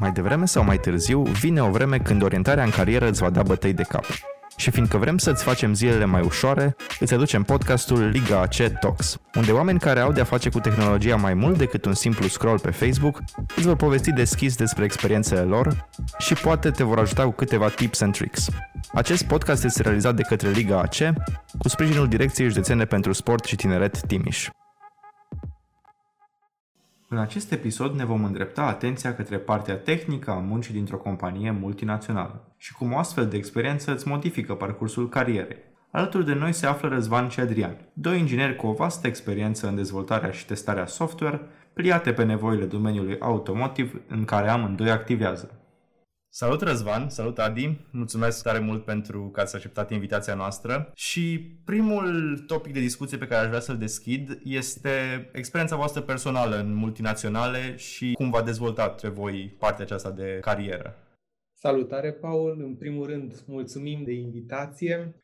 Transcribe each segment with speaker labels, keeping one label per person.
Speaker 1: Mai devreme sau mai târziu, vine o vreme când orientarea în carieră îți va da bătăi de cap. Și fiindcă vrem să-ți facem zilele mai ușoare, îți aducem podcastul Liga AC Talks, unde oameni care au de-a face cu tehnologia mai mult decât un simplu scroll pe Facebook îți vor povesti deschis despre experiențele lor și poate te vor ajuta cu câteva tips and tricks. Acest podcast este realizat de către Liga AC cu sprijinul Direcției Județene pentru Sport și Tineret Timiș. În acest episod ne vom îndrepta atenția către partea tehnică a muncii dintr-o companie multinațională și cum o astfel de experiență îți modifică parcursul carierei. Alături de noi se află Răzvan și Adrian, doi ingineri cu o vastă experiență în dezvoltarea și testarea software, pliate pe nevoile domeniului automotive în care amândoi activează. Salut Răzvan, salut Adi, mulțumesc tare mult pentru că ați acceptat invitația noastră și primul topic de discuție pe care aș vrea să-l deschid este experiența voastră personală în multinaționale și cum v-a dezvoltat între voi partea aceasta de carieră.
Speaker 2: Salutare, Paul! În primul rând, mulțumim de invitație.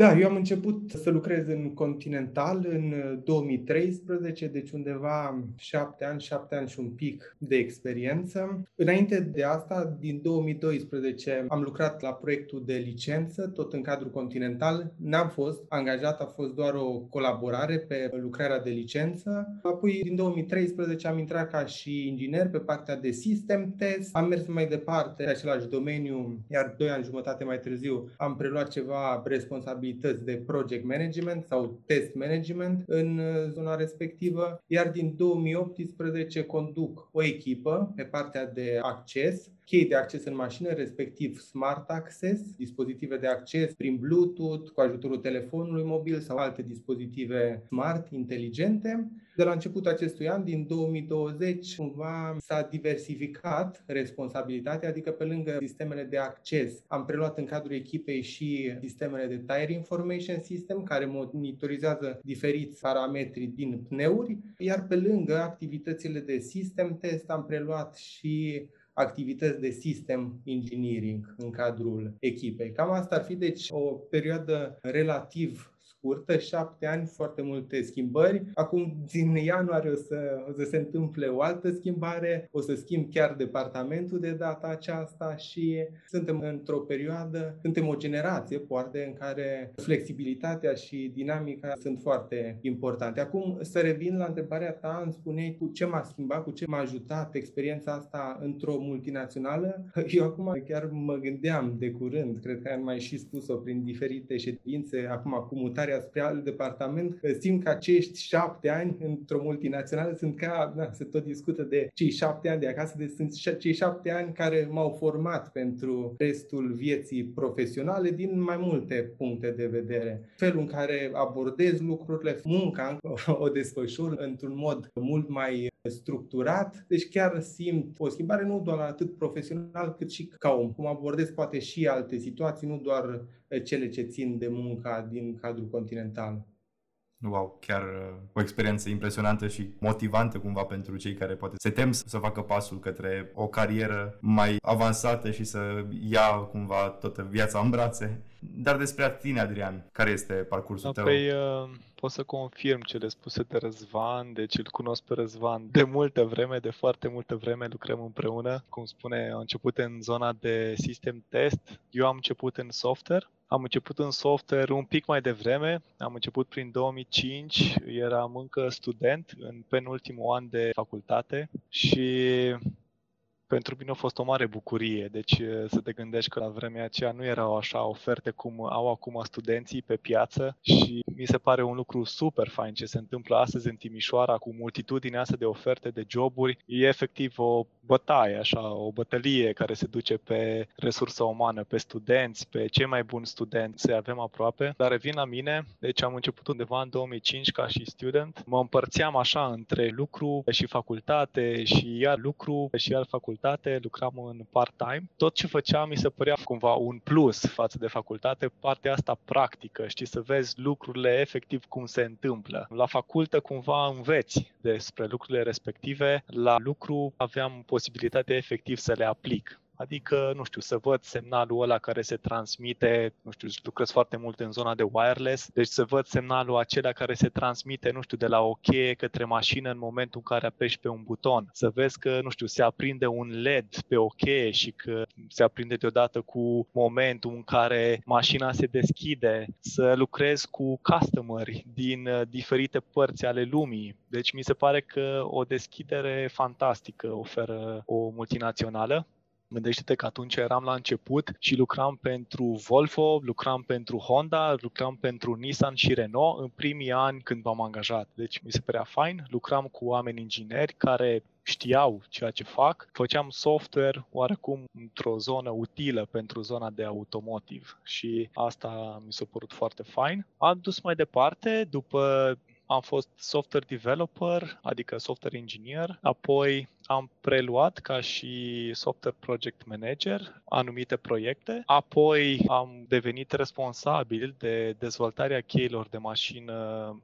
Speaker 2: Da, eu am început să lucrez în Continental în 2013, uh, deci undeva șapte ani, șapte ani și un pic de experiență. Înainte de asta, din 2012, am lucrat la proiectul de licență, tot în cadrul Continental. N-am fost angajat, a fost doar o colaborare pe lucrarea de licență. Apoi, din 2013, am intrat ca și inginer pe partea de system test. Am mers mai departe pe același domeniu, iar doi ani jumătate mai târziu am preluat ceva responsabilitate activități de project management sau test management în uh, zona respectivă, iar din 2018 conduc o echipă pe partea de acces chei de acces în mașină, respectiv Smart Access, dispozitive de acces prin Bluetooth, cu ajutorul telefonului mobil sau alte dispozitive smart, inteligente. De la începutul acestui an, din 2020, cumva s-a diversificat responsabilitatea, adică pe lângă sistemele de acces, am preluat în cadrul echipei și sistemele de Tire Information System, care monitorizează diferiți parametri din pneuri, iar pe lângă activitățile de system test am preluat și activități de system engineering în cadrul echipei. Cam asta ar fi, deci, o perioadă relativ scurtă, șapte ani, foarte multe schimbări. Acum, din ianuarie, o să, o să se întâmple o altă schimbare, o să schimb chiar departamentul de data aceasta și suntem într-o perioadă, suntem o generație, poate, în care flexibilitatea și dinamica sunt foarte importante. Acum, să revin la întrebarea ta, îmi spuneai cu ce m-a schimbat, cu ce m-a ajutat experiența asta într-o multinațională. Eu acum chiar mă gândeam de curând, cred că am mai și spus-o prin diferite ședințe, acum cu mutarea mutarea spre alt departament, simt că acești șapte ani într-o multinațională sunt ca, da, se tot discută de cei șapte ani de acasă, deci sunt cei șapte ani care m-au format pentru restul vieții profesionale din mai multe puncte de vedere. Felul în care abordez lucrurile, munca o desfășur într-un mod mult mai structurat, deci chiar simt o schimbare nu doar atât profesional cât și ca om, cum abordez poate și alte situații, nu doar cele ce țin de munca din cadrul continental.
Speaker 1: Wow, chiar uh, o experiență impresionantă și motivantă cumva pentru cei care poate se tem să facă pasul către o carieră mai avansată și să ia cumva toată viața în brațe. Dar despre tine, Adrian, care este parcursul tău?
Speaker 3: Păi, uh, pot să confirm cele spuse de Răzvan, deci îl cunosc pe Răzvan de multă vreme, de foarte multă vreme lucrăm împreună. Cum spune, am început în zona de system test, eu am început în software, am început în software un pic mai devreme, am început prin 2005, eram încă student în penultimul an de facultate și pentru mine a fost o mare bucurie. Deci să te gândești că la vremea aceea nu erau așa oferte cum au acum studenții pe piață și mi se pare un lucru super fain ce se întâmplă astăzi în Timișoara cu multitudinea asta de oferte de joburi. E efectiv o bătaie, așa, o bătălie care se duce pe resursa umană, pe studenți, pe cei mai buni studenți, să avem aproape. Dar revin la mine, deci am început undeva în 2005 ca și student. Mă împărțeam așa între lucru și facultate și iar lucru și iar facultate, lucram în part-time. Tot ce făceam mi se părea cumva un plus față de facultate, partea asta practică, știi, să vezi lucrurile efectiv cum se întâmplă. La facultă cumva înveți despre lucrurile respective, la lucru aveam posibilitatea efectiv să le aplic Adică, nu știu, să văd semnalul ăla care se transmite, nu știu, lucrez foarte mult în zona de wireless, deci să văd semnalul acela care se transmite, nu știu, de la o cheie către mașină în momentul în care apeși pe un buton. Să vezi că, nu știu, se aprinde un LED pe o cheie și că se aprinde deodată cu momentul în care mașina se deschide. Să lucrez cu customeri din uh, diferite părți ale lumii. Deci mi se pare că o deschidere fantastică oferă o multinațională Gândește-te că atunci eram la început și lucram pentru Volvo, lucram pentru Honda, lucram pentru Nissan și Renault în primii ani când m-am angajat. Deci mi se părea fain, lucram cu oameni ingineri care știau ceea ce fac, făceam software oarecum într-o zonă utilă pentru zona de automotive și asta mi s-a părut foarte fain. Am dus mai departe, după am fost software developer, adică software engineer, apoi am preluat ca și software project manager anumite proiecte, apoi am devenit responsabil de dezvoltarea cheilor de mașină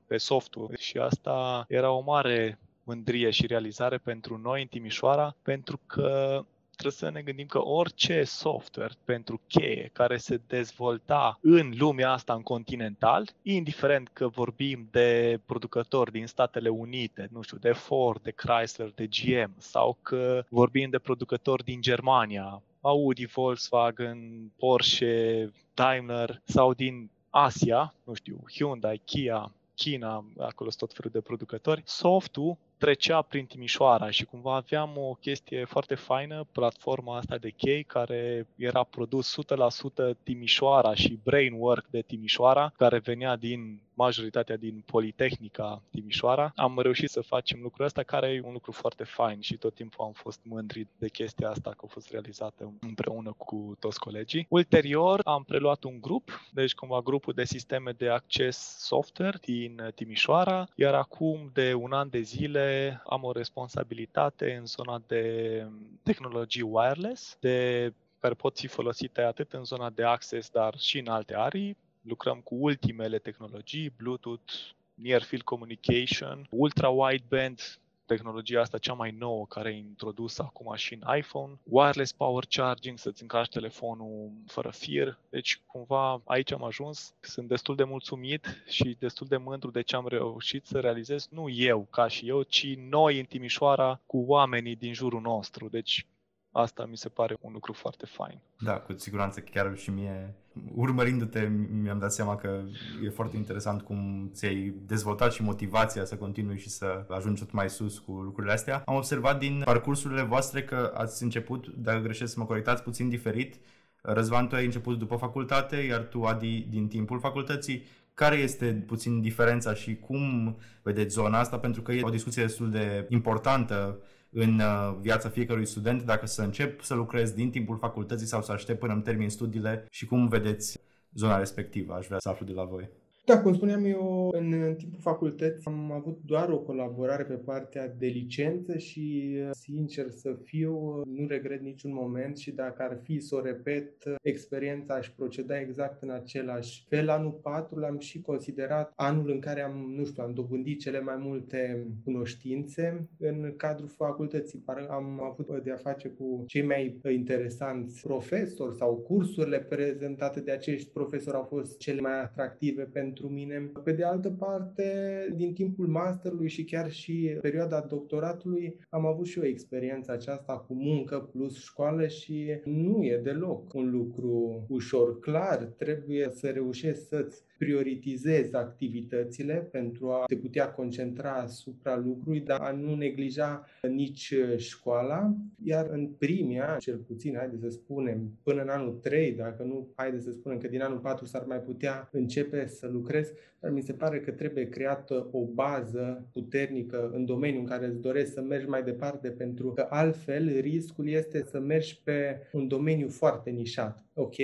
Speaker 3: pe software. Și asta era o mare mândrie și realizare pentru noi în Timișoara, pentru că trebuie să ne gândim că orice software pentru cheie care se dezvolta în lumea asta în continental, indiferent că vorbim de producători din Statele Unite, nu știu, de Ford, de Chrysler, de GM, sau că vorbim de producători din Germania, Audi, Volkswagen, Porsche, Daimler sau din Asia, nu știu, Hyundai, Kia, China, acolo sunt tot felul de producători, softul trecea prin Timișoara și cumva aveam o chestie foarte faină, platforma asta de chei care era produs 100% Timișoara și Brainwork de Timișoara, care venea din majoritatea din Politehnica Timișoara. Am reușit să facem lucrul ăsta care e un lucru foarte fain și tot timpul am fost mândri de chestia asta că a fost realizată împreună cu toți colegii. Ulterior am preluat un grup, deci cumva grupul de sisteme de acces software din Timișoara, iar acum de un an de zile am o responsabilitate în zona de tehnologii wireless, de care pot fi folosite atât în zona de access, dar și în alte arii. Lucrăm cu ultimele tehnologii, Bluetooth, Near Field Communication, Ultra Wideband, tehnologia asta cea mai nouă care e introdusă acum și în iPhone, wireless power charging, să-ți încarci telefonul fără fir. Deci, cumva, aici am ajuns. Sunt destul de mulțumit și destul de mândru de ce am reușit să realizez, nu eu ca și eu, ci noi în Timișoara cu oamenii din jurul nostru. Deci, asta mi se pare un lucru foarte fain.
Speaker 1: Da, cu siguranță chiar și mie, urmărindu-te, mi-am dat seama că e foarte interesant cum ți-ai dezvoltat și motivația să continui și să ajungi tot mai sus cu lucrurile astea. Am observat din parcursurile voastre că ați început, dacă greșesc să mă corectați, puțin diferit. Răzvan, tu ai început după facultate, iar tu, Adi, din timpul facultății. Care este puțin diferența și cum vedeți zona asta? Pentru că e o discuție destul de importantă în uh, viața fiecărui student, dacă să încep să lucrez din timpul facultății sau să aștept până îmi termin studiile și cum vedeți zona respectivă. Aș vrea să aflu de la voi.
Speaker 2: Da, cum spuneam eu, în, în timpul facultății am avut doar o colaborare pe partea de licență și, sincer să fiu, nu regret niciun moment și dacă ar fi să o repet, experiența aș proceda exact în același fel. Anul 4 l-am și considerat anul în care am, nu știu, am dobândit cele mai multe cunoștințe în cadrul facultății. Am avut de a face cu cei mai interesanți profesori sau cursurile prezentate de acești profesori au fost cele mai atractive pentru pentru mine. Pe de altă parte, din timpul masterului și chiar și perioada doctoratului, am avut și o experiență aceasta cu muncă plus școală și nu e deloc un lucru ușor. Clar, trebuie să reușești să-ți prioritizezi activitățile pentru a te putea concentra asupra lucrului, dar a nu neglija nici școala. Iar în primii ani, cel puțin, haideți să spunem, până în anul 3, dacă nu, haideți să spunem că din anul 4 s-ar mai putea începe să lucrezi, dar mi se pare că trebuie creată o bază puternică în domeniul în care îți dorești să mergi mai departe, pentru că altfel riscul este să mergi pe un domeniu foarte nișat. Ok,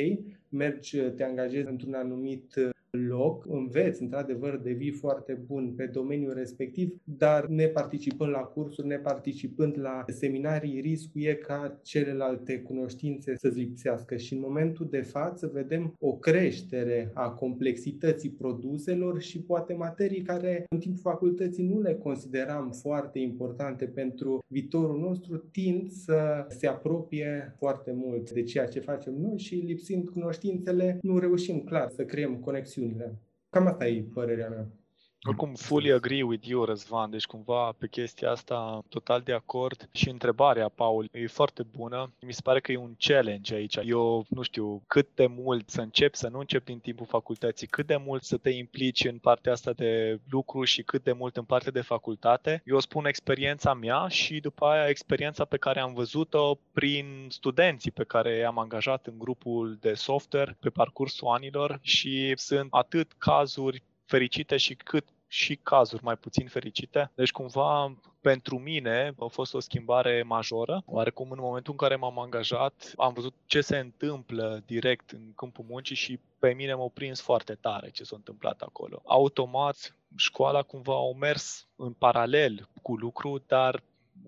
Speaker 2: mergi, te angajezi într-un anumit loc, înveți, într-adevăr, devii foarte bun pe domeniul respectiv, dar ne participând la cursuri, ne participând la seminarii, riscul e ca celelalte cunoștințe să lipsească și în momentul de față vedem o creștere a complexității produselor și poate materii care în timpul facultății nu le consideram foarte importante pentru viitorul nostru, tind să se apropie foarte mult de ceea ce facem noi și lipsind cunoștințele, nu reușim clar să creăm conexiunile. Cam asta e părerea mea.
Speaker 3: Oricum, fully agree with you, Răzvan, deci cumva pe chestia asta total de acord și întrebarea, Paul, e foarte bună. Mi se pare că e un challenge aici. Eu nu știu cât de mult să încep, să nu încep din timpul facultății, cât de mult să te implici în partea asta de lucru și cât de mult în partea de facultate. Eu spun experiența mea și după aia experiența pe care am văzut-o prin studenții pe care i-am angajat în grupul de software pe parcursul anilor și sunt atât cazuri fericite și cât și cazuri mai puțin fericite. Deci cumva pentru mine a fost o schimbare majoră, oarecum în momentul în care m-am angajat am văzut ce se întâmplă direct în câmpul muncii și pe mine m-a prins foarte tare ce s-a întâmplat acolo. Automat, școala cumva a mers în paralel cu lucru, dar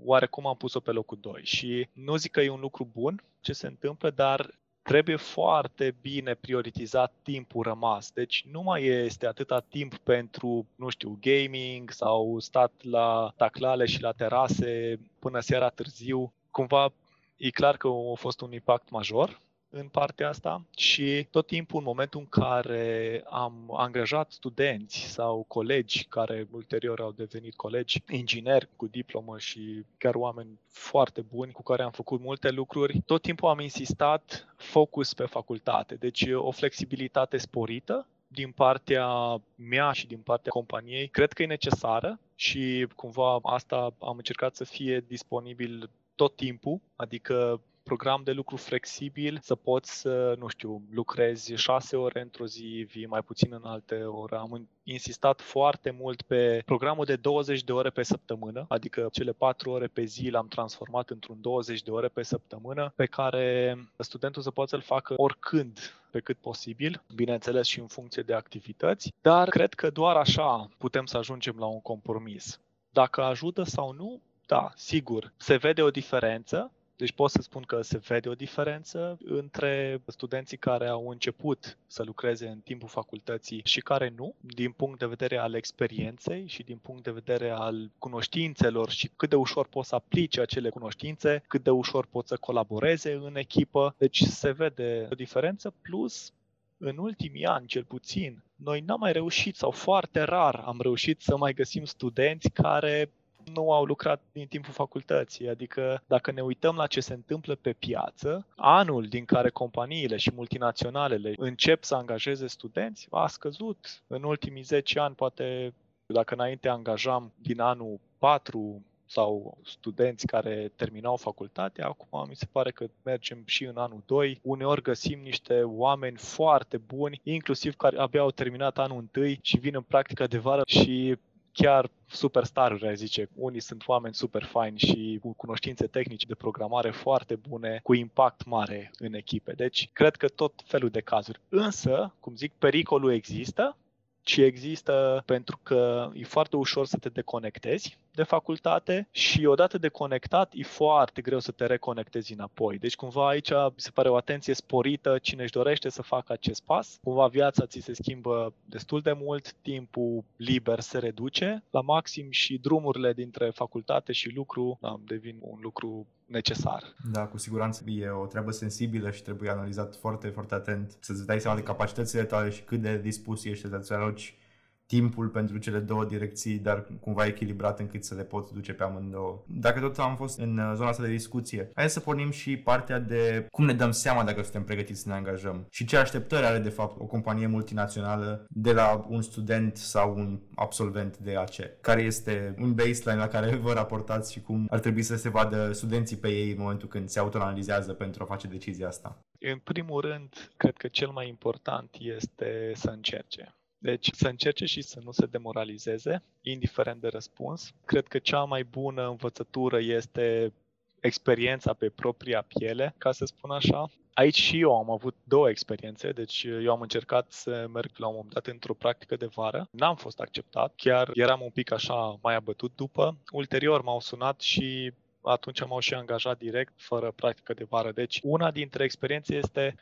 Speaker 3: oarecum am pus-o pe locul 2 și nu zic că e un lucru bun ce se întâmplă, dar trebuie foarte bine prioritizat timpul rămas. Deci nu mai este atâta timp pentru, nu știu, gaming sau stat la taclale și la terase până seara târziu. Cumva e clar că a fost un impact major în partea asta și tot timpul în momentul în care am angajat studenți sau colegi care ulterior au devenit colegi, ingineri cu diplomă și chiar oameni foarte buni cu care am făcut multe lucruri, tot timpul am insistat focus pe facultate, deci o flexibilitate sporită din partea mea și din partea companiei, cred că e necesară și cumva asta am încercat să fie disponibil tot timpul, adică program de lucru flexibil, să poți să, nu știu, lucrezi șase ore într-o zi, vii mai puțin în alte ore. Am insistat foarte mult pe programul de 20 de ore pe săptămână, adică cele 4 ore pe zi l-am transformat într-un 20 de ore pe săptămână, pe care studentul să poată să-l facă oricând pe cât posibil, bineînțeles și în funcție de activități, dar cred că doar așa putem să ajungem la un compromis. Dacă ajută sau nu, da, sigur, se vede o diferență, deci pot să spun că se vede o diferență între studenții care au început să lucreze în timpul facultății și care nu, din punct de vedere al experienței și din punct de vedere al cunoștințelor și cât de ușor pot să aplice acele cunoștințe, cât de ușor pot să colaboreze în echipă. Deci se vede o diferență plus în ultimii ani, cel puțin, noi n-am mai reușit sau foarte rar am reușit să mai găsim studenți care nu au lucrat din timpul facultății. Adică dacă ne uităm la ce se întâmplă pe piață, anul din care companiile și multinaționalele încep să angajeze studenți a scăzut. În ultimii 10 ani, poate dacă înainte angajam din anul 4 sau studenți care terminau facultatea, acum mi se pare că mergem și în anul 2. Uneori găsim niște oameni foarte buni, inclusiv care abia au terminat anul 1 și vin în practică de vară și chiar superstaruri, ai zice. Unii sunt oameni super faini și cu cunoștințe tehnice de programare foarte bune, cu impact mare în echipe. Deci, cred că tot felul de cazuri. Însă, cum zic, pericolul există, ci există pentru că e foarte ușor să te deconectezi de facultate și odată deconectat e foarte greu să te reconectezi înapoi. Deci cumva aici mi se pare o atenție sporită cine își dorește să facă acest pas. Cumva viața ți se schimbă destul de mult, timpul liber se reduce la maxim și drumurile dintre facultate și lucru da, devin un lucru necesar.
Speaker 1: Da, cu siguranță e o treabă sensibilă și trebuie analizat foarte, foarte atent să-ți dai seama de capacitățile tale și cât de dispus ești să-ți aloci timpul pentru cele două direcții, dar cumva echilibrat încât să le poți duce pe amândouă. Dacă tot am fost în uh, zona asta de discuție, hai să pornim și partea de cum ne dăm seama dacă suntem pregătiți să ne angajăm și ce așteptări are de fapt o companie multinațională de la un student sau un absolvent de AC. Care este un baseline la care vă raportați și cum ar trebui să se vadă studenții pe ei în momentul când se autoanalizează pentru a face decizia asta?
Speaker 3: În primul rând, cred că cel mai important este să încerce deci să încerce și să nu se demoralizeze, indiferent de răspuns. Cred că cea mai bună învățătură este experiența pe propria piele, ca să spun așa. Aici și eu am avut două experiențe, deci eu am încercat să merg la un moment dat într-o practică de vară. N-am fost acceptat, chiar eram un pic așa mai abătut după. Ulterior m-au sunat și atunci m-au și angajat direct, fără practică de vară. Deci una dintre experiențe este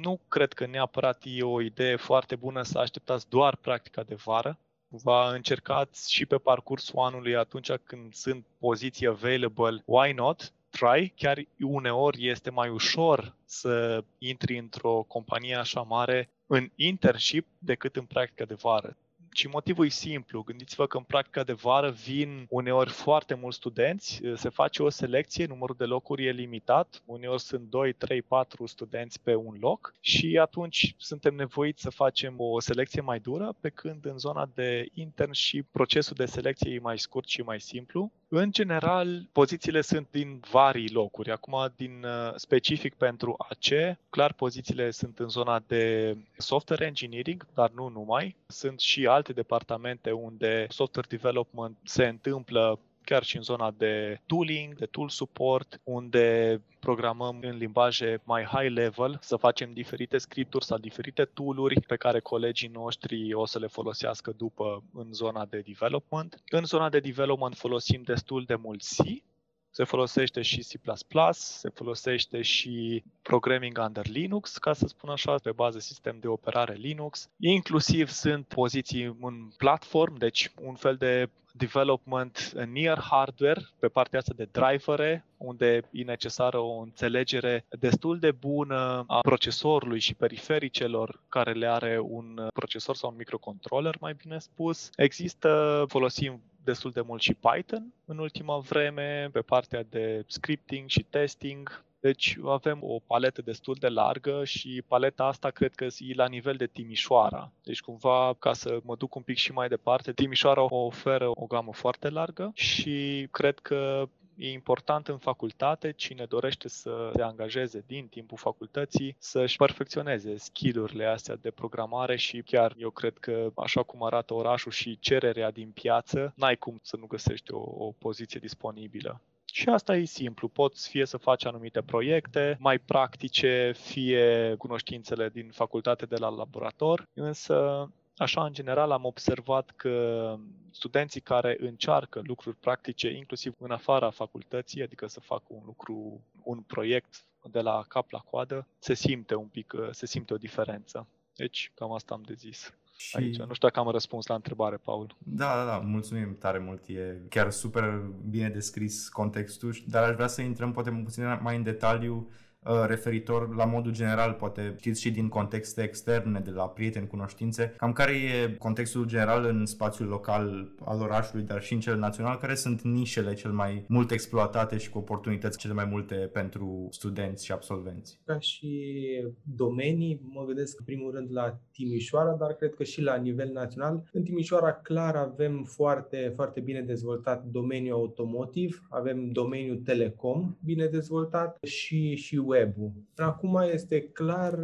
Speaker 3: nu cred că neapărat e o idee foarte bună să așteptați doar practica de vară. Va încercați și pe parcursul anului atunci când sunt poziții available, why not? try, chiar uneori este mai ușor să intri într-o companie așa mare în internship decât în practică de vară. Și motivul e simplu. Gândiți-vă că în practica de vară vin uneori foarte mulți studenți, se face o selecție, numărul de locuri e limitat, uneori sunt 2, 3, 4 studenți pe un loc și atunci suntem nevoiți să facem o selecție mai dură, pe când în zona de intern și procesul de selecție e mai scurt și mai simplu. În general, pozițiile sunt din vari locuri. Acum, din uh, specific pentru AC, clar pozițiile sunt în zona de software engineering, dar nu numai. Sunt și alte departamente unde software development se întâmplă chiar și în zona de tooling, de tool support, unde programăm în limbaje mai high level, să facem diferite scripturi sau diferite tooluri pe care colegii noștri o să le folosească după în zona de development. În zona de development folosim destul de mult C, se folosește și C++, se folosește și programming under Linux, ca să spun așa, pe bază sistem de operare Linux. Inclusiv sunt poziții în platform, deci un fel de development near hardware, pe partea asta de drivere, unde e necesară o înțelegere destul de bună a procesorului și perifericelor care le are un procesor sau un microcontroller, mai bine spus. Există, folosim destul de mult și Python în ultima vreme, pe partea de scripting și testing. Deci avem o paletă destul de largă și paleta asta cred că e la nivel de Timișoara. Deci cumva, ca să mă duc un pic și mai departe, Timișoara oferă o gamă foarte largă și cred că e important în facultate, cine dorește să se angajeze din timpul facultății, să-și perfecționeze skillurile astea de programare și chiar eu cred că așa cum arată orașul și cererea din piață, n-ai cum să nu găsești o, o poziție disponibilă. Și asta e simplu. Poți fie să faci anumite proiecte mai practice, fie cunoștințele din facultate de la laborator, însă Așa, în general, am observat că studenții care încearcă lucruri practice, inclusiv în afara facultății, adică să facă un lucru, un proiect de la cap la coadă, se simte un pic, se simte o diferență. Deci, cam asta am de zis. Și... Aici. Nu știu dacă am răspuns la întrebare, Paul.
Speaker 1: Da, da, da, mulțumim tare mult. E chiar super bine descris contextul, dar aș vrea să intrăm poate puțin mai în detaliu Uh, referitor la modul general, poate știți și din contexte externe, de la prieteni, cunoștințe, cam care e contextul general în spațiul local al orașului, dar și în cel național, care sunt nișele cel mai mult exploatate și cu oportunități cele mai multe pentru studenți și absolvenți?
Speaker 2: Ca și domenii, mă gândesc în primul rând la Timișoara, dar cred că și la nivel național. În Timișoara, clar, avem foarte, foarte bine dezvoltat domeniul automotiv, avem domeniul telecom bine dezvoltat și, și web-ul. Acum este clar,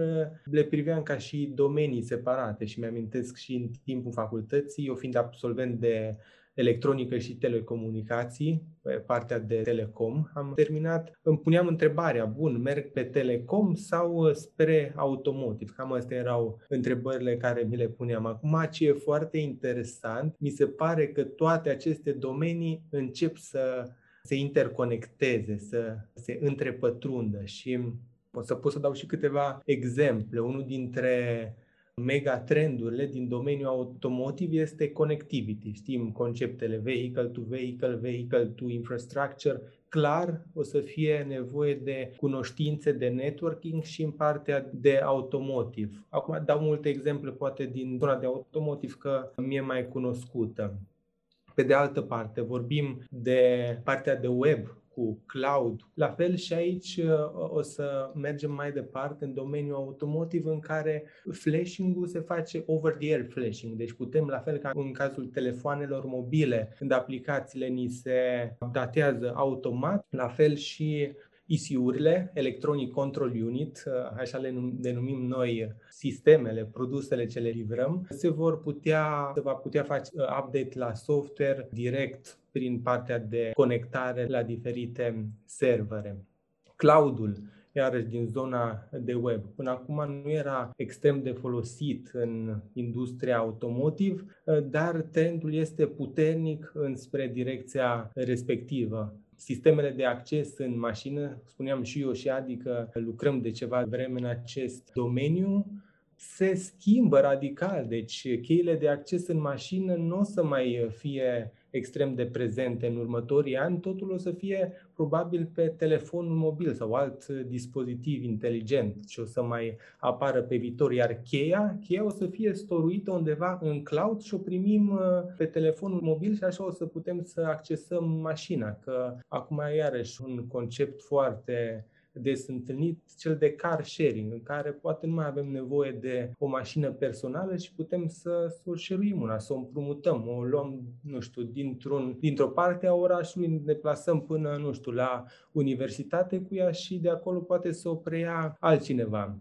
Speaker 2: le priveam ca și domenii separate și mi-amintesc și în timpul facultății, eu fiind absolvent de electronică și telecomunicații, pe partea de telecom. Am terminat, îmi puneam întrebarea, bun, merg pe telecom sau spre automotive? Cam astea erau întrebările care mi le puneam. Acum, ce e foarte interesant, mi se pare că toate aceste domenii încep să se interconecteze, să se întrepătrundă și o să pot să dau și câteva exemple. Unul dintre mega trendurile din domeniul automotiv este connectivity. Știm conceptele vehicle to vehicle, vehicle to infrastructure. Clar o să fie nevoie de cunoștințe de networking și în partea de automotiv. Acum dau multe exemple poate din zona de automotiv că mi-e mai cunoscută. Pe de altă parte, vorbim de partea de web cu cloud. La fel și aici uh, o să mergem mai departe în domeniul automotiv în care flashing-ul se face over-the-air flashing. Deci putem, la fel ca în cazul telefoanelor mobile, când aplicațiile ni se datează automat, la fel și ECU-urile, Electronic Control Unit, uh, așa le denumim noi sistemele, produsele ce le livrăm, se vor putea, se va putea face uh, update la software direct prin partea de conectare la diferite servere. Cloudul iarăși din zona de web. Până acum nu era extrem de folosit în industria automotive, dar trendul este puternic înspre direcția respectivă sistemele de acces în mașină, spuneam și eu și adică lucrăm de ceva vreme în acest domeniu, se schimbă radical. Deci cheile de acces în mașină nu o să mai fie extrem de prezente în următorii ani, totul o să fie probabil pe telefonul mobil sau alt dispozitiv inteligent și o să mai apară pe viitor. Iar cheia, cheia o să fie storuită undeva în cloud și o primim uh, pe telefonul mobil și așa o să putem să accesăm mașina. Că acum iarăși un concept foarte des întâlnit, cel de car sharing, în care poate nu mai avem nevoie de o mașină personală și putem să, să o șeruim una, să o împrumutăm, o luăm, nu știu, dintr-un, dintr-o parte a orașului, ne deplasăm până, nu știu, la universitate cu ea și de acolo poate să o preia altcineva.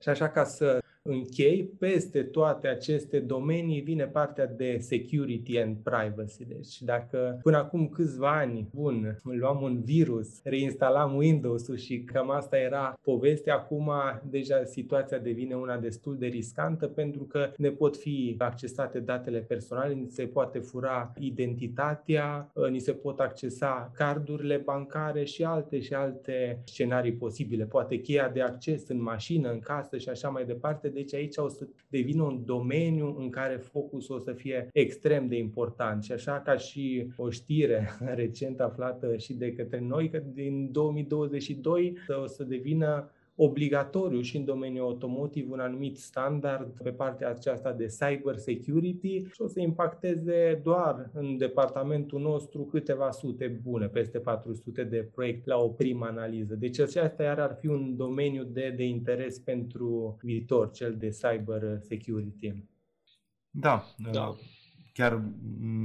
Speaker 2: Și așa ca să închei, peste toate aceste domenii vine partea de security and privacy. Deci dacă până acum câțiva ani, bun, luam un virus, reinstalam Windows-ul și cam asta era povestea, acum deja situația devine una destul de riscantă pentru că ne pot fi accesate datele personale, ni se poate fura identitatea, ni se pot accesa cardurile bancare și alte și alte scenarii posibile. Poate cheia de acces în mașină, în casă și așa mai departe deci aici o să devină un domeniu în care focusul o să fie extrem de important. Și așa ca și o știre recent aflată și de către noi, că din 2022 o să devină obligatoriu și în domeniul automotive un anumit standard pe partea aceasta de cyber security și o să impacteze doar în departamentul nostru câteva sute bune, peste 400 de proiecte la o primă analiză. Deci acesta iar ar fi un domeniu de, de interes pentru viitor, cel de cyber security.
Speaker 1: Da, da. Chiar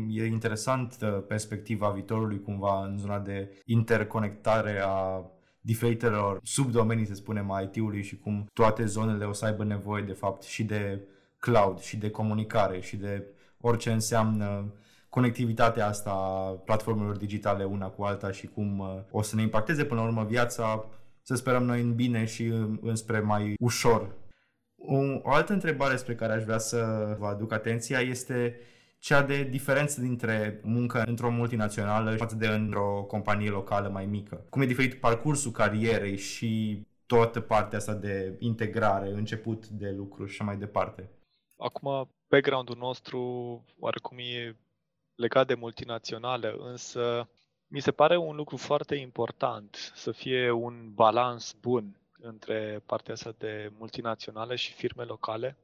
Speaker 1: e interesant uh, perspectiva viitorului cumva în zona de interconectare a diferitelor subdomenii, să spunem, a IT-ului și cum toate zonele o să aibă nevoie, de fapt, și de cloud, și de comunicare, și de orice înseamnă conectivitatea asta a platformelor digitale una cu alta și cum uh, o să ne impacteze până la urmă viața, să sperăm noi în bine și înspre mai ușor. O, o altă întrebare spre care aș vrea să vă aduc atenția este cea de diferență dintre muncă într-o multinațională față de într-o companie locală mai mică. Cum e diferit parcursul carierei și toată partea asta de integrare, început de lucru și așa mai departe.
Speaker 3: Acum, background-ul nostru oarecum e legat de multinaționale, însă mi se pare un lucru foarte important să fie un balans bun între partea asta de multinaționale și firme locale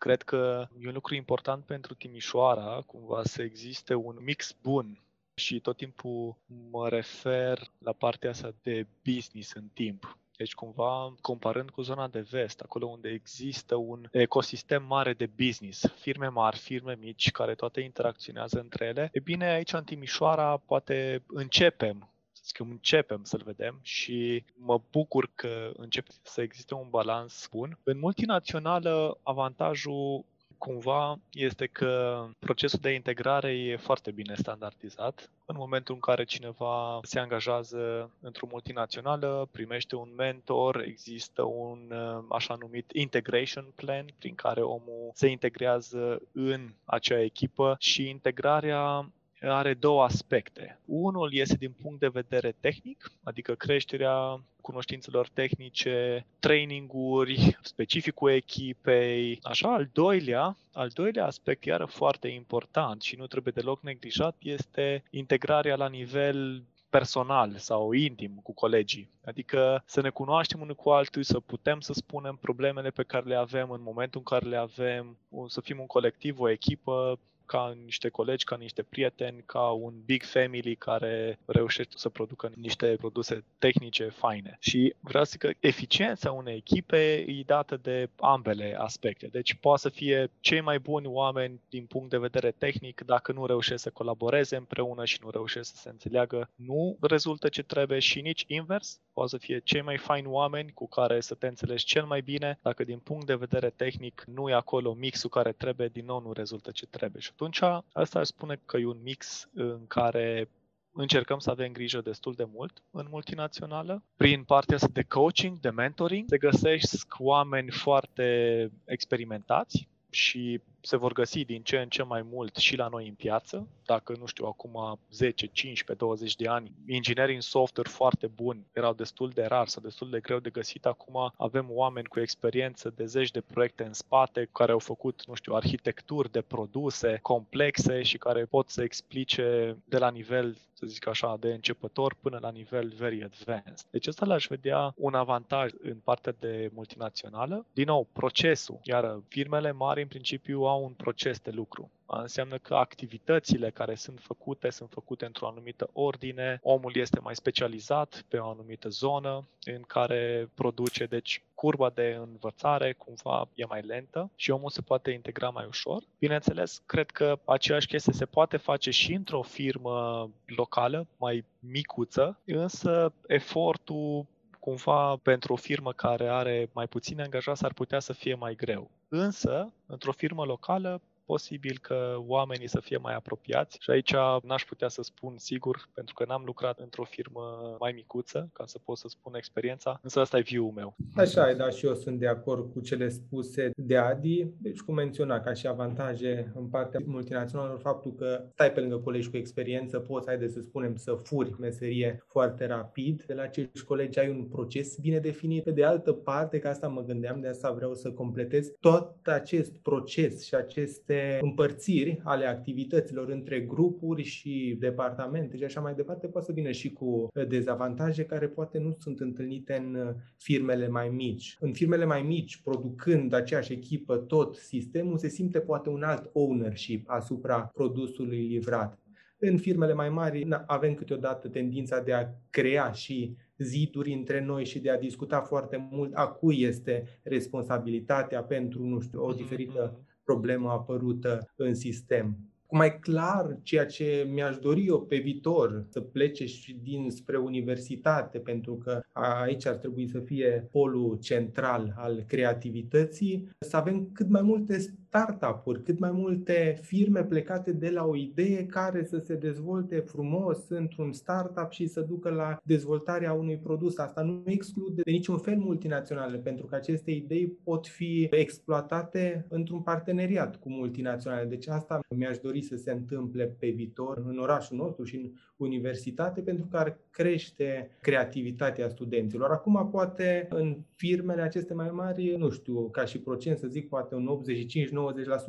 Speaker 3: Cred că e un lucru important pentru Timișoara, cumva să existe un mix bun și tot timpul mă refer la partea asta de business în timp. Deci, cumva, comparând cu zona de vest, acolo unde există un ecosistem mare de business, firme mari, firme mici, care toate interacționează între ele, e bine, aici în Timișoara poate începem că începem să-l vedem și mă bucur că începe să existe un balans bun. În multinațională, avantajul cumva este că procesul de integrare e foarte bine standardizat. În momentul în care cineva se angajează într-o multinațională, primește un mentor, există un așa numit integration plan prin care omul se integrează în acea echipă și integrarea are două aspecte. Unul este din punct de vedere tehnic, adică creșterea cunoștințelor tehnice, traininguri, specificul echipei. Așa, al doilea, al doilea aspect, iară foarte important și nu trebuie deloc neglijat, este integrarea la nivel personal sau intim cu colegii. Adică să ne cunoaștem unul cu altul, să putem să spunem problemele pe care le avem în momentul în care le avem, să fim un colectiv, o echipă, ca niște colegi, ca niște prieteni, ca un big family care reușește să producă niște produse tehnice faine. Și vreau să zic că eficiența unei echipe e dată de ambele aspecte. Deci poate să fie cei mai buni oameni din punct de vedere tehnic, dacă nu reușesc să colaboreze împreună și nu reușesc să se înțeleagă, nu rezultă ce trebuie și nici invers. Poate să fie cei mai faini oameni cu care să te înțelegi cel mai bine, dacă din punct de vedere tehnic nu e acolo mixul care trebuie, din nou nu rezultă ce trebuie. Și atunci asta aș spune că e un mix în care încercăm să avem grijă destul de mult în multinațională. Prin partea asta de coaching, de mentoring, te găsești oameni foarte experimentați și se vor găsi din ce în ce mai mult și la noi în piață. Dacă, nu știu, acum 10, 15, 20 de ani, inginerii în software foarte buni erau destul de rar sau destul de greu de găsit. Acum avem oameni cu experiență de zeci de proiecte în spate care au făcut, nu știu, arhitecturi de produse complexe și care pot să explice de la nivel să zic așa, de începător până la nivel very advanced. Deci asta l-aș vedea un avantaj în partea de multinațională. Din nou, procesul. Iar firmele mari, în principiu, au un proces de lucru. Înseamnă că activitățile care sunt făcute sunt făcute într-o anumită ordine, omul este mai specializat pe o anumită zonă în care produce, deci curba de învățare cumva e mai lentă și omul se poate integra mai ușor. Bineînțeles, cred că aceeași chestie se poate face și într-o firmă locală, mai micuță, însă efortul cumva pentru o firmă care are mai puțini angajați ar putea să fie mai greu. Însă, într-o firmă locală, posibil că oamenii să fie mai apropiați și aici n-aș putea să spun sigur, pentru că n-am lucrat într-o firmă mai micuță, ca să pot să spun experiența, însă asta e view meu.
Speaker 2: Așa e, dar și eu sunt de acord cu cele spuse de Adi, deci cum menționa ca și avantaje în partea multinațională, faptul că stai pe lângă colegi cu experiență, poți, haide să spunem, să furi meserie foarte rapid, de la acești colegi ai un proces bine definit. Pe de altă parte, că asta mă gândeam, de asta vreau să completez, tot acest proces și aceste împărțiri ale activităților între grupuri și departamente și așa mai departe poate să vină și cu dezavantaje care poate nu sunt întâlnite în firmele mai mici. În firmele mai mici, producând aceeași echipă tot sistemul, se simte poate un alt ownership asupra produsului livrat. În firmele mai mari avem câteodată tendința de a crea și ziduri între noi și de a discuta foarte mult a cui este responsabilitatea pentru, nu știu, o diferită mm-hmm problemă apărută în sistem. Cu mai clar ceea ce mi-aș dori eu pe viitor, să plece și din spre universitate, pentru că aici ar trebui să fie polul central al creativității, să avem cât mai multe startup-uri, cât mai multe firme plecate de la o idee care să se dezvolte frumos într-un startup și să ducă la dezvoltarea unui produs. Asta nu exclude de niciun fel multinaționale, pentru că aceste idei pot fi exploatate într-un parteneriat cu multinaționale. Deci asta mi-aș dori să se întâmple pe viitor în orașul nostru și în universitate, pentru că ar crește creativitatea studenților. Acum, poate în firmele aceste mai mari, nu știu, ca și procent să zic, poate un 85 90%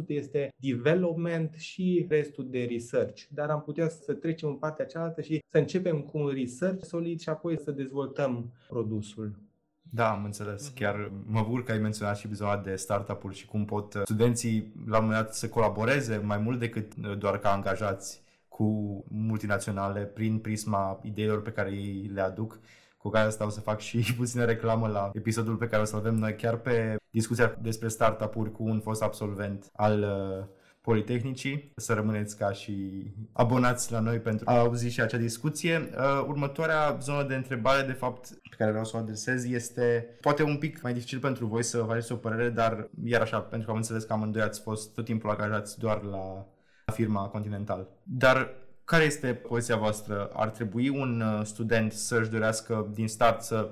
Speaker 2: este development și restul de research. Dar am putea să trecem în partea cealaltă și să începem cu un research solid și apoi să dezvoltăm produsul.
Speaker 1: Da, am înțeles. Mhm. Chiar mă bucur că ai menționat și zona de startup-uri și cum pot uh, studenții la un moment dat să colaboreze mai mult decât uh, doar ca angajați cu multinaționale prin prisma ideilor pe care ei le aduc cu care asta o să fac și puțină reclamă la episodul pe care o să avem noi chiar pe discuția despre startup-uri cu un fost absolvent al uh, Politehnicii, să rămâneți ca și abonați la noi pentru a auzi și acea discuție. Uh, următoarea zonă de întrebare, de fapt, pe care vreau să o adresez este poate un pic mai dificil pentru voi să faceți o părere, dar iar așa, pentru că am înțeles că amândoi ați fost tot timpul angajați doar la firma Continental. Dar care este poziția voastră? Ar trebui un uh, student să-și dorească din start să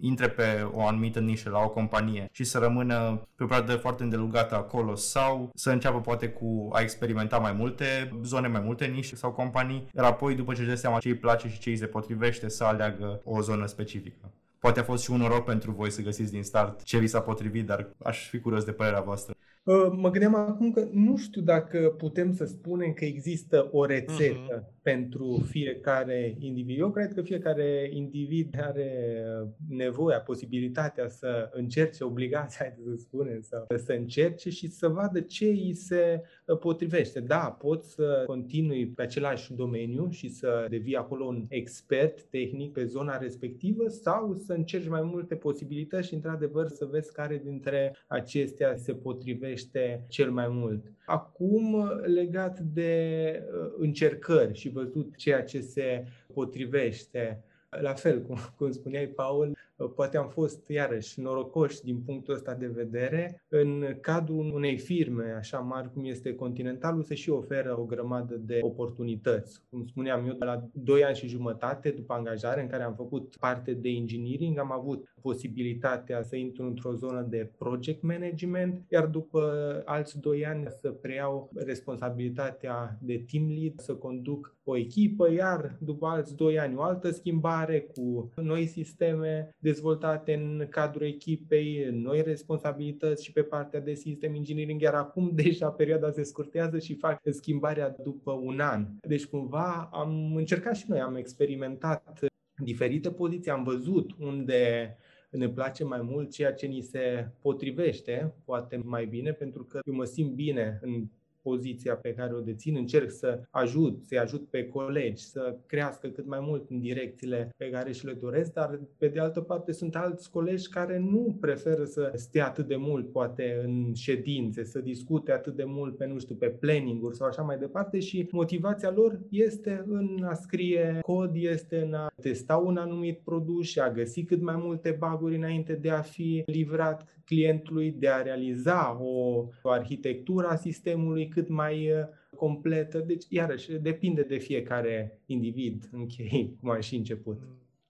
Speaker 1: intre pe o anumită nișă la o companie și să rămână pe o perioadă foarte îndelugată acolo sau să înceapă poate cu a experimenta mai multe zone, mai multe nișe sau companii, iar apoi după ce își dă seama ce îi place și ce îi se potrivește să aleagă o zonă specifică. Poate a fost și un noroc pentru voi să găsiți din start ce vi s-a potrivit, dar aș fi curios de părerea voastră.
Speaker 2: Uh, mă gândeam acum că nu știu dacă putem să spunem că există o rețetă uh-huh. pentru fiecare individ. Eu cred că fiecare individ are nevoia, posibilitatea să încerce, obligația, să spunem, să, să încerce și să vadă ce îi se potrivește. Da, poți să continui pe același domeniu și să devii acolo un expert tehnic pe zona respectivă sau să încerci mai multe posibilități și, într-adevăr, să vezi care dintre acestea se potrivește crește cel mai mult. Acum, legat de uh, încercări și văzut ceea ce se potrivește, la fel, cum, cum spuneai, Paul, poate am fost iarăși norocoși din punctul ăsta de vedere. În cadrul unei firme așa mari cum este Continentalul se și oferă o grămadă de oportunități. Cum spuneam eu, de la 2 ani și jumătate după angajare în care am făcut parte de engineering, am avut posibilitatea să intru într-o zonă de project management, iar după alți 2 ani să preiau responsabilitatea de team lead, să conduc o echipă, iar după alți 2 ani o altă schimbare cu noi sisteme dezvoltate în cadrul echipei, noi responsabilități și pe partea de sistem engineering, iar acum deja perioada se scurtează și fac schimbarea după un an. Deci cumva am încercat și noi, am experimentat diferite poziții, am văzut unde ne place mai mult ceea ce ni se potrivește, poate mai bine, pentru că eu mă simt bine în poziția pe care o dețin, încerc să ajut, să-i ajut pe colegi, să crească cât mai mult în direcțiile pe care și le doresc, dar pe de altă parte sunt alți colegi care nu preferă să stea atât de mult, poate în ședințe, să discute atât de mult pe, nu știu, pe planning-uri sau așa mai departe și motivația lor este în a scrie cod, este în a testa un anumit produs și a găsi cât mai multe baguri înainte de a fi livrat clientului, de a realiza o, o arhitectură a sistemului cât mai uh, completă. Deci, iarăși, depinde de fiecare individ, închei, cum am și început.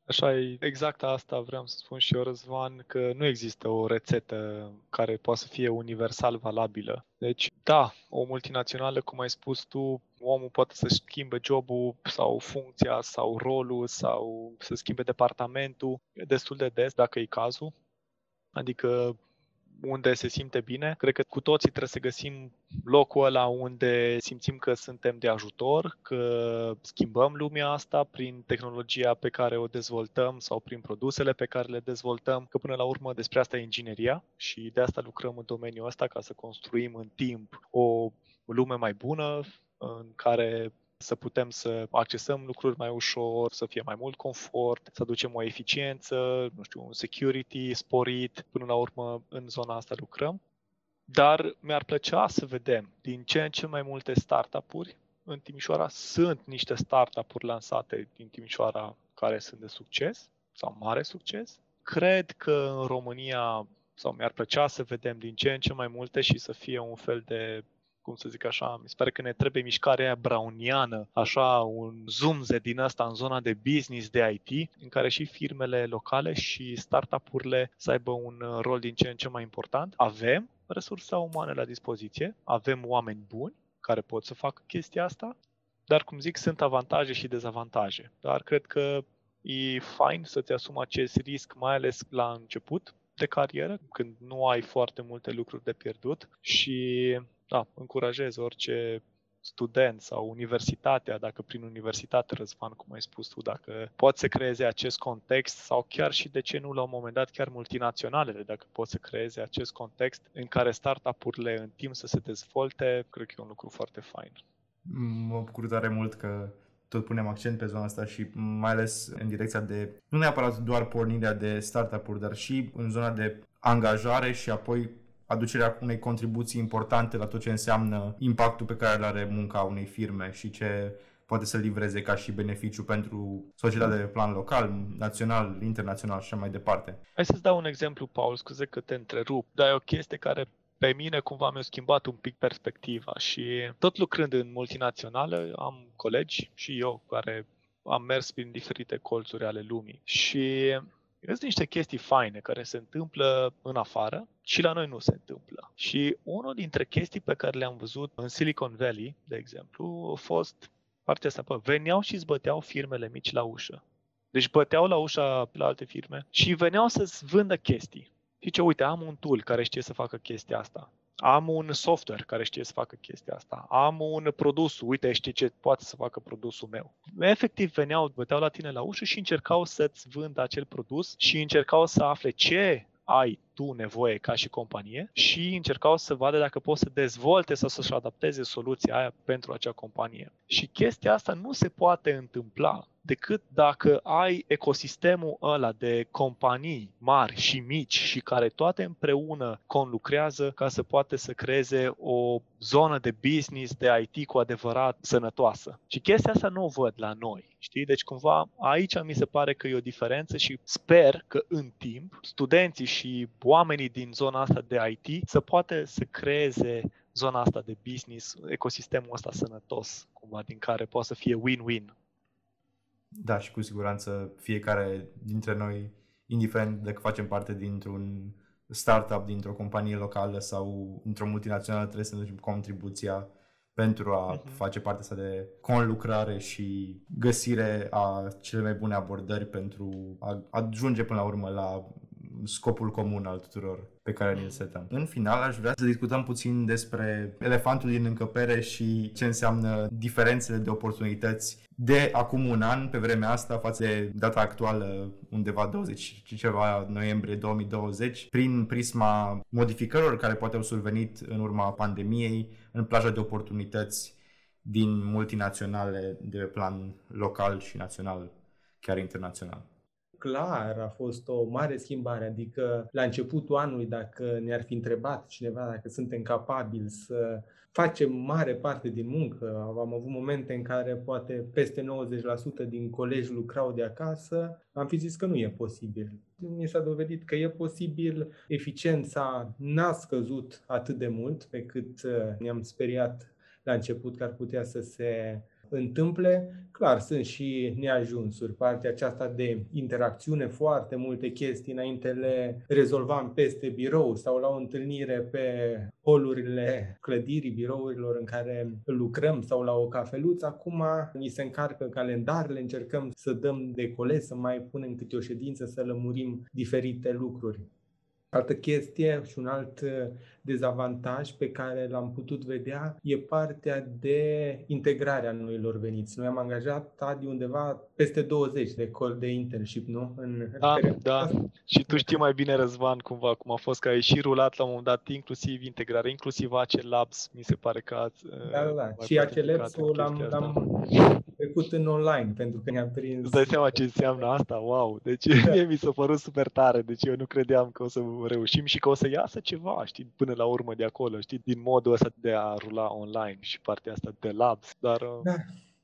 Speaker 3: Așa e, exact asta vreau să spun și eu, Răzvan, că nu există o rețetă care poate să fie universal valabilă. Deci, da, o multinațională, cum ai spus tu, omul poate să schimbe jobul sau funcția sau rolul sau să schimbe departamentul destul de des, dacă e cazul. Adică unde se simte bine. Cred că cu toții trebuie să găsim locul ăla unde simțim că suntem de ajutor, că schimbăm lumea asta prin tehnologia pe care o dezvoltăm sau prin produsele pe care le dezvoltăm, că până la urmă despre asta e ingineria și de asta lucrăm în domeniul ăsta ca să construim în timp o lume mai bună în care să putem să accesăm lucruri mai ușor, să fie mai mult confort, să aducem o eficiență, nu știu, un security sporit. Până la urmă, în zona asta lucrăm. Dar mi-ar plăcea să vedem din ce în ce mai multe startup-uri în Timișoara. Sunt niște startup-uri lansate din Timișoara care sunt de succes sau mare succes. Cred că în România sau mi-ar plăcea să vedem din ce în ce mai multe și să fie un fel de cum să zic așa, mi se pare că ne trebuie mișcarea aia browniană, așa un zoomze din asta în zona de business, de IT, în care și firmele locale și startup-urile să aibă un rol din ce în ce mai important. Avem resursa umană la dispoziție, avem oameni buni care pot să facă chestia asta, dar cum zic, sunt avantaje și dezavantaje. Dar cred că e fain să-ți asumi acest risc, mai ales la început de carieră, când nu ai foarte multe lucruri de pierdut și da, încurajez orice student sau universitatea, dacă prin universitate, Răzvan, cum ai spus tu, dacă pot să creeze acest context sau chiar și, de ce nu, la un moment dat, chiar multinaționalele, dacă pot să creeze acest context în care startup-urile în timp să se dezvolte, cred că e un lucru foarte fain.
Speaker 1: Mă bucur tare mult că tot punem accent pe zona asta și mai ales în direcția de, nu neapărat doar pornirea de startup-uri, dar și în zona de angajare și apoi aducerea unei contribuții importante la tot ce înseamnă impactul pe care îl are munca unei firme și ce poate să livreze ca și beneficiu pentru societatea de plan local, național, internațional și așa mai departe.
Speaker 3: Hai să-ți dau un exemplu, Paul, scuze că te întrerup, dar e o chestie care pe mine cumva mi-a schimbat un pic perspectiva și tot lucrând în multinaționale am colegi și eu care am mers prin diferite colțuri ale lumii și sunt niște chestii faine care se întâmplă în afară și la noi nu se întâmplă. Și unul dintre chestii pe care le-am văzut în Silicon Valley, de exemplu, a fost partea asta. Bă, veneau și îți băteau firmele mici la ușă. Deci băteau la ușa la alte firme și veneau să-ți vândă chestii. Și ce, uite, am un tool care știe să facă chestia asta. Am un software care știe să facă chestia asta. Am un produs, uite, știi ce poate să facă produsul meu. Efectiv, veneau, băteau la tine la ușă și încercau să-ți vândă acel produs și încercau să afle ce ai tu nevoie ca și companie și încercau să vadă dacă poți să dezvolte sau să-și adapteze soluția aia pentru acea companie. Și chestia asta nu se poate întâmpla decât dacă ai ecosistemul ăla de companii mari și mici și care toate împreună conlucrează ca să poate să creeze o zonă de business, de IT cu adevărat sănătoasă. Și chestia asta nu o văd la noi. Știi? Deci cumva aici mi se pare că e o diferență și sper că în timp studenții și oamenii din zona asta de IT să poate să creeze zona asta de business, ecosistemul ăsta sănătos, cumva, din care poate să fie win-win.
Speaker 1: Da, și cu siguranță fiecare dintre noi, indiferent dacă facem parte dintr-un startup, dintr-o companie locală sau într-o multinațională, trebuie să ne ducem contribuția pentru a uh-huh. face partea asta de conlucrare și găsire a cele mai bune abordări pentru a ajunge până la urmă la scopul comun al tuturor pe care ni-l setăm. În final, aș vrea să discutăm puțin despre elefantul din încăpere și ce înseamnă diferențele de oportunități de acum un an, pe vremea asta, față de data actuală, undeva 20 și ceva noiembrie 2020, prin prisma modificărilor care poate au survenit în urma pandemiei în plaja de oportunități din multinaționale de plan local și național, chiar internațional
Speaker 2: clar a fost o mare schimbare. Adică, la începutul anului, dacă ne-ar fi întrebat cineva dacă suntem capabili să facem mare parte din muncă, am avut momente în care poate peste 90% din colegi lucrau de acasă, am fi zis că nu e posibil. Mi s-a dovedit că e posibil, eficiența n-a scăzut atât de mult pe cât uh, ne-am speriat la început că ar putea să se întâmple. Clar, sunt și neajunsuri. Partea aceasta de interacțiune, foarte multe chestii înainte le rezolvam peste birou sau la o întâlnire pe holurile clădirii birourilor în care lucrăm sau la o cafeluță. Acum ni se încarcă calendarele, încercăm să dăm de cole, să mai punem câte o ședință, să lămurim diferite lucruri. Altă chestie și un alt uh, dezavantaj pe care l-am putut vedea e partea de integrare a noilor veniți. Noi am angajat de undeva peste 20 de col de internship, nu?
Speaker 3: În da, da. Asta. Și tu știi mai bine, Răzvan, cumva, cum a fost, că ai și rulat la un moment dat inclusiv integrare, inclusiv acel labs, mi se pare că ați...
Speaker 2: Da, da, da. Și acel labs l-am, l-am trecut în online, pentru că ne-am prins...
Speaker 3: Îți dai seama ce înseamnă asta? Wow! Deci da. mie mi s-a părut super tare, deci eu nu credeam că o să reușim și că o să iasă ceva, știi, până la urmă de acolo, știi, din modul ăsta de a rula online și partea asta de labs, dar... Uh,
Speaker 2: da.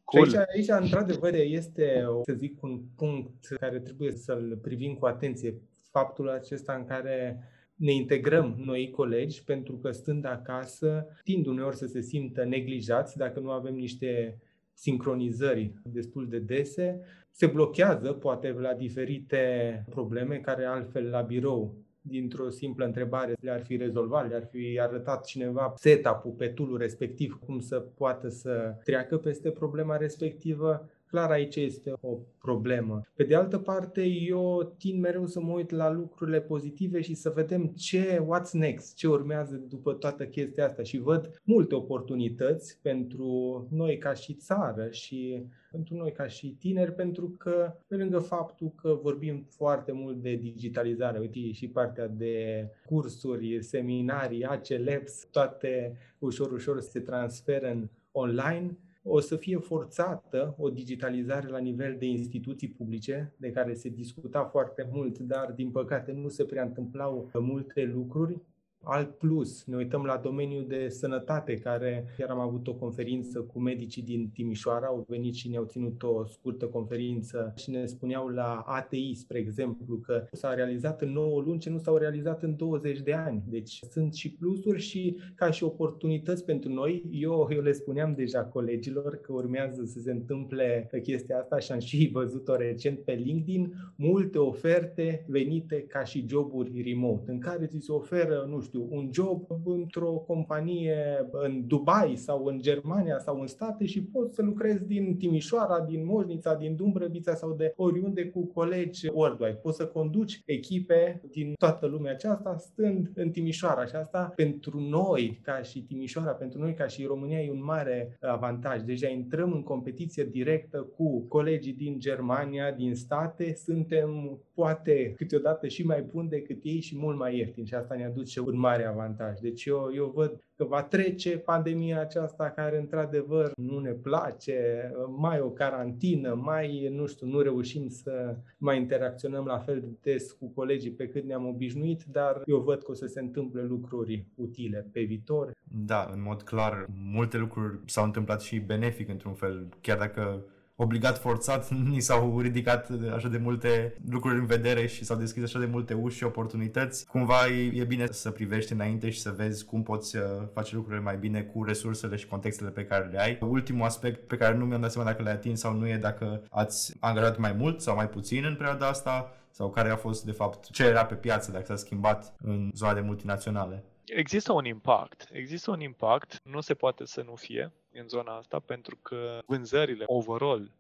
Speaker 2: Cool. Și aici, aici, într-adevăr, este, să zic, un punct care trebuie să-l privim cu atenție. Faptul acesta în care ne integrăm noi colegi, pentru că stând acasă, tind uneori să se simtă neglijați dacă nu avem niște sincronizări destul de dese, se blochează poate la diferite probleme care altfel la birou dintr-o simplă întrebare le-ar fi rezolvat, le-ar fi arătat cineva setup-ul pe tool respectiv, cum să poată să treacă peste problema respectivă, clar aici este o problemă. Pe de altă parte, eu tind mereu să mă uit la lucrurile pozitive și să vedem ce, what's next, ce urmează după toată chestia asta și văd multe oportunități pentru noi ca și țară și pentru noi ca și tineri, pentru că pe lângă faptul că vorbim foarte mult de digitalizare, uite și partea de cursuri, seminarii, ACLEPS, toate ușor, ușor se transferă în online, o să fie forțată o digitalizare la nivel de instituții publice, de care se discuta foarte mult, dar din păcate nu se prea întâmplau multe lucruri Alt plus, ne uităm la domeniul de sănătate, care chiar am avut o conferință cu medicii din Timișoara, au venit și ne-au ținut o scurtă conferință și ne spuneau la ATI, spre exemplu, că s-a realizat în 9 luni ce nu s-au realizat în 20 de ani. Deci sunt și plusuri și ca și oportunități pentru noi. Eu, eu le spuneam deja colegilor că urmează să se întâmple chestia asta și am și văzut-o recent pe LinkedIn, multe oferte venite ca și joburi remote, în care ți se oferă, nu știu, știu, un job într-o companie în Dubai sau în Germania sau în state și poți să lucrezi din Timișoara, din Moșnița, din Dumbrăvița sau de oriunde cu colegi worldwide. Poți să conduci echipe din toată lumea aceasta stând în Timișoara și asta pentru noi ca și Timișoara, pentru noi ca și România e un mare avantaj. Deja intrăm în competiție directă cu colegii din Germania, din state, suntem poate câteodată și mai buni decât ei și mult mai ieftini și asta ne aduce un mare avantaj. Deci eu, eu văd că va trece pandemia aceasta care într-adevăr nu ne place, mai o carantină, mai, nu știu, nu reușim să mai interacționăm la fel de des cu colegii pe cât ne-am obișnuit, dar eu văd că o să se întâmple lucruri utile pe viitor.
Speaker 1: Da, în mod clar, multe lucruri s-au întâmplat și benefic într-un fel, chiar dacă obligat, forțat, ni s-au ridicat așa de multe lucruri în vedere și s-au deschis așa de multe uși și oportunități. Cumva e, e bine să privești înainte și să vezi cum poți uh, face lucrurile mai bine cu resursele și contextele pe care le ai. Ultimul aspect pe care nu mi-am dat seama dacă le-ai atins sau nu e dacă ați angajat mai mult sau mai puțin în perioada asta sau care a fost de fapt ce era pe piață dacă s-a schimbat în zona de multinaționale.
Speaker 3: Există un impact. Există un impact. Nu se poate să nu fie în zona asta pentru că vânzările overall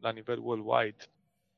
Speaker 3: la nivel worldwide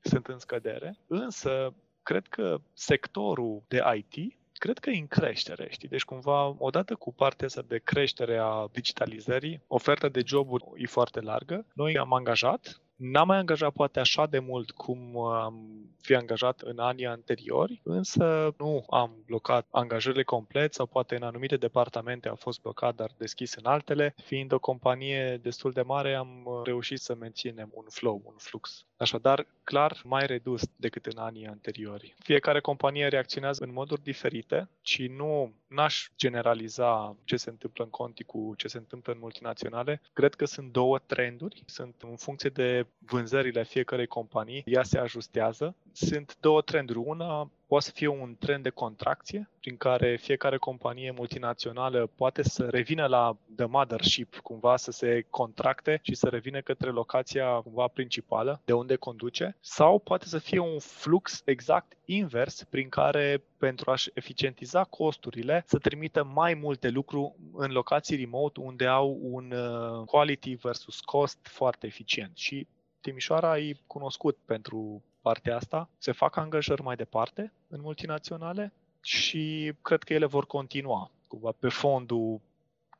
Speaker 3: sunt în scădere, însă cred că sectorul de IT cred că e în creștere, știi? Deci cumva, odată cu partea asta de creștere a digitalizării, oferta de joburi e foarte largă. Noi am angajat N-am mai angajat poate așa de mult cum am fi angajat în anii anteriori, însă nu am blocat angajările complet sau poate în anumite departamente a fost blocat, dar deschis în altele. Fiind o companie destul de mare, am reușit să menținem un flow, un flux. Așadar, clar, mai redus decât în anii anteriori. Fiecare companie reacționează în moduri diferite și nu n-aș generaliza ce se întâmplă în conti cu ce se întâmplă în multinaționale. Cred că sunt două trenduri, sunt în funcție de vânzările fiecarei companii, ea se ajustează. Sunt două trenduri. Una poate să fie un trend de contracție, prin care fiecare companie multinațională poate să revină la the mothership, cumva să se contracte și să revină către locația cumva principală, de unde conduce, sau poate să fie un flux exact invers, prin care pentru a-și eficientiza costurile, să trimită mai multe lucruri în locații remote unde au un uh, quality versus cost foarte eficient. Și Timișoara e cunoscut pentru partea asta. Se fac angajări mai departe în multinaționale și cred că ele vor continua cumva pe fondul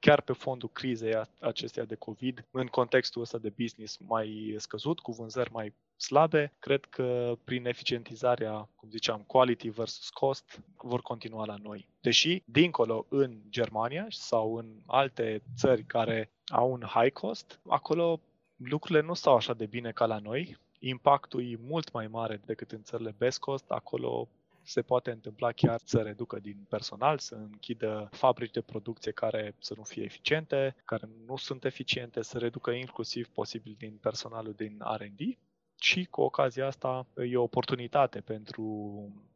Speaker 3: chiar pe fondul crizei acesteia de COVID, în contextul ăsta de business mai scăzut, cu vânzări mai slabe, cred că prin eficientizarea, cum ziceam, quality versus cost, vor continua la noi. Deși, dincolo, în Germania sau în alte țări care au un high cost, acolo lucrurile nu stau așa de bine ca la noi. Impactul e mult mai mare decât în țările best cost. Acolo se poate întâmpla chiar să reducă din personal, să închidă fabrici de producție care să nu fie eficiente, care nu sunt eficiente, să reducă inclusiv posibil din personalul din R&D și cu ocazia asta e o oportunitate pentru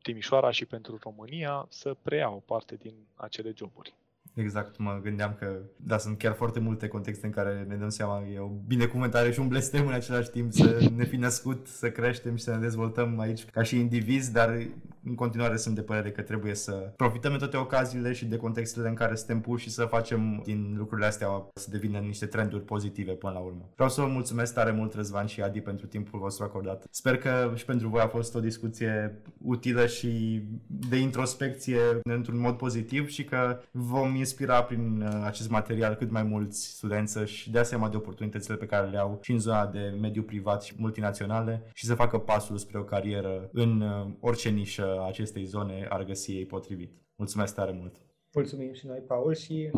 Speaker 3: Timișoara și pentru România să preia o parte din acele joburi.
Speaker 1: Exact, mă gândeam că, da, sunt chiar foarte multe contexte în care ne dăm seama e o binecuvântare și un blestem în același timp să ne fi născut, să creștem și să ne dezvoltăm aici ca și indivizi, dar în continuare sunt de părere că trebuie să profităm de toate ocaziile și de contextele în care suntem puși și să facem din lucrurile astea să devină niște trenduri pozitive până la urmă. Vreau să vă mulțumesc tare mult, Răzvan și Adi, pentru timpul vostru acordat. Sper că și pentru voi a fost o discuție utilă și de introspecție într-un mod pozitiv și că vom inspira prin uh, acest material cât mai mulți studenți să-și dea seama de oportunitățile pe care le au și în zona de mediu privat și multinaționale și să facă pasul spre o carieră în uh, orice nișă acestei zone ar găsi ei potrivit. Mulțumesc tare mult!
Speaker 2: Mulțumim și noi, Paul, și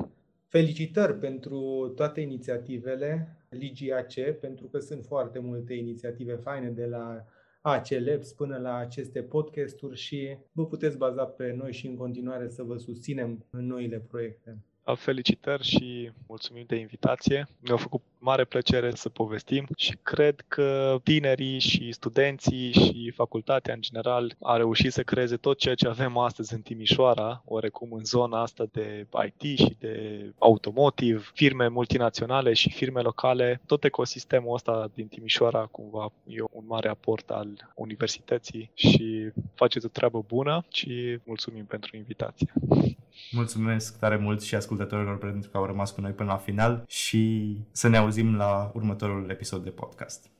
Speaker 2: felicitări pentru toate inițiativele Ligii AC, pentru că sunt foarte multe inițiative faine de la ACLEPS până la aceste podcasturi și vă puteți baza pe noi și în continuare să vă susținem în noile proiecte.
Speaker 3: Felicitări și mulțumim de invitație. Mi-a făcut mare plăcere să povestim și cred că tinerii și studenții și facultatea în general a reușit să creeze tot ceea ce avem astăzi în Timișoara, oarecum în zona asta de IT și de automotive, firme multinaționale și firme locale. Tot ecosistemul ăsta din Timișoara cumva e un mare aport al universității și faceți o treabă bună și mulțumim pentru invitație.
Speaker 1: Mulțumesc tare mult și ascultătorilor pentru că au rămas cu noi până la final și să ne auzim la următorul episod de podcast.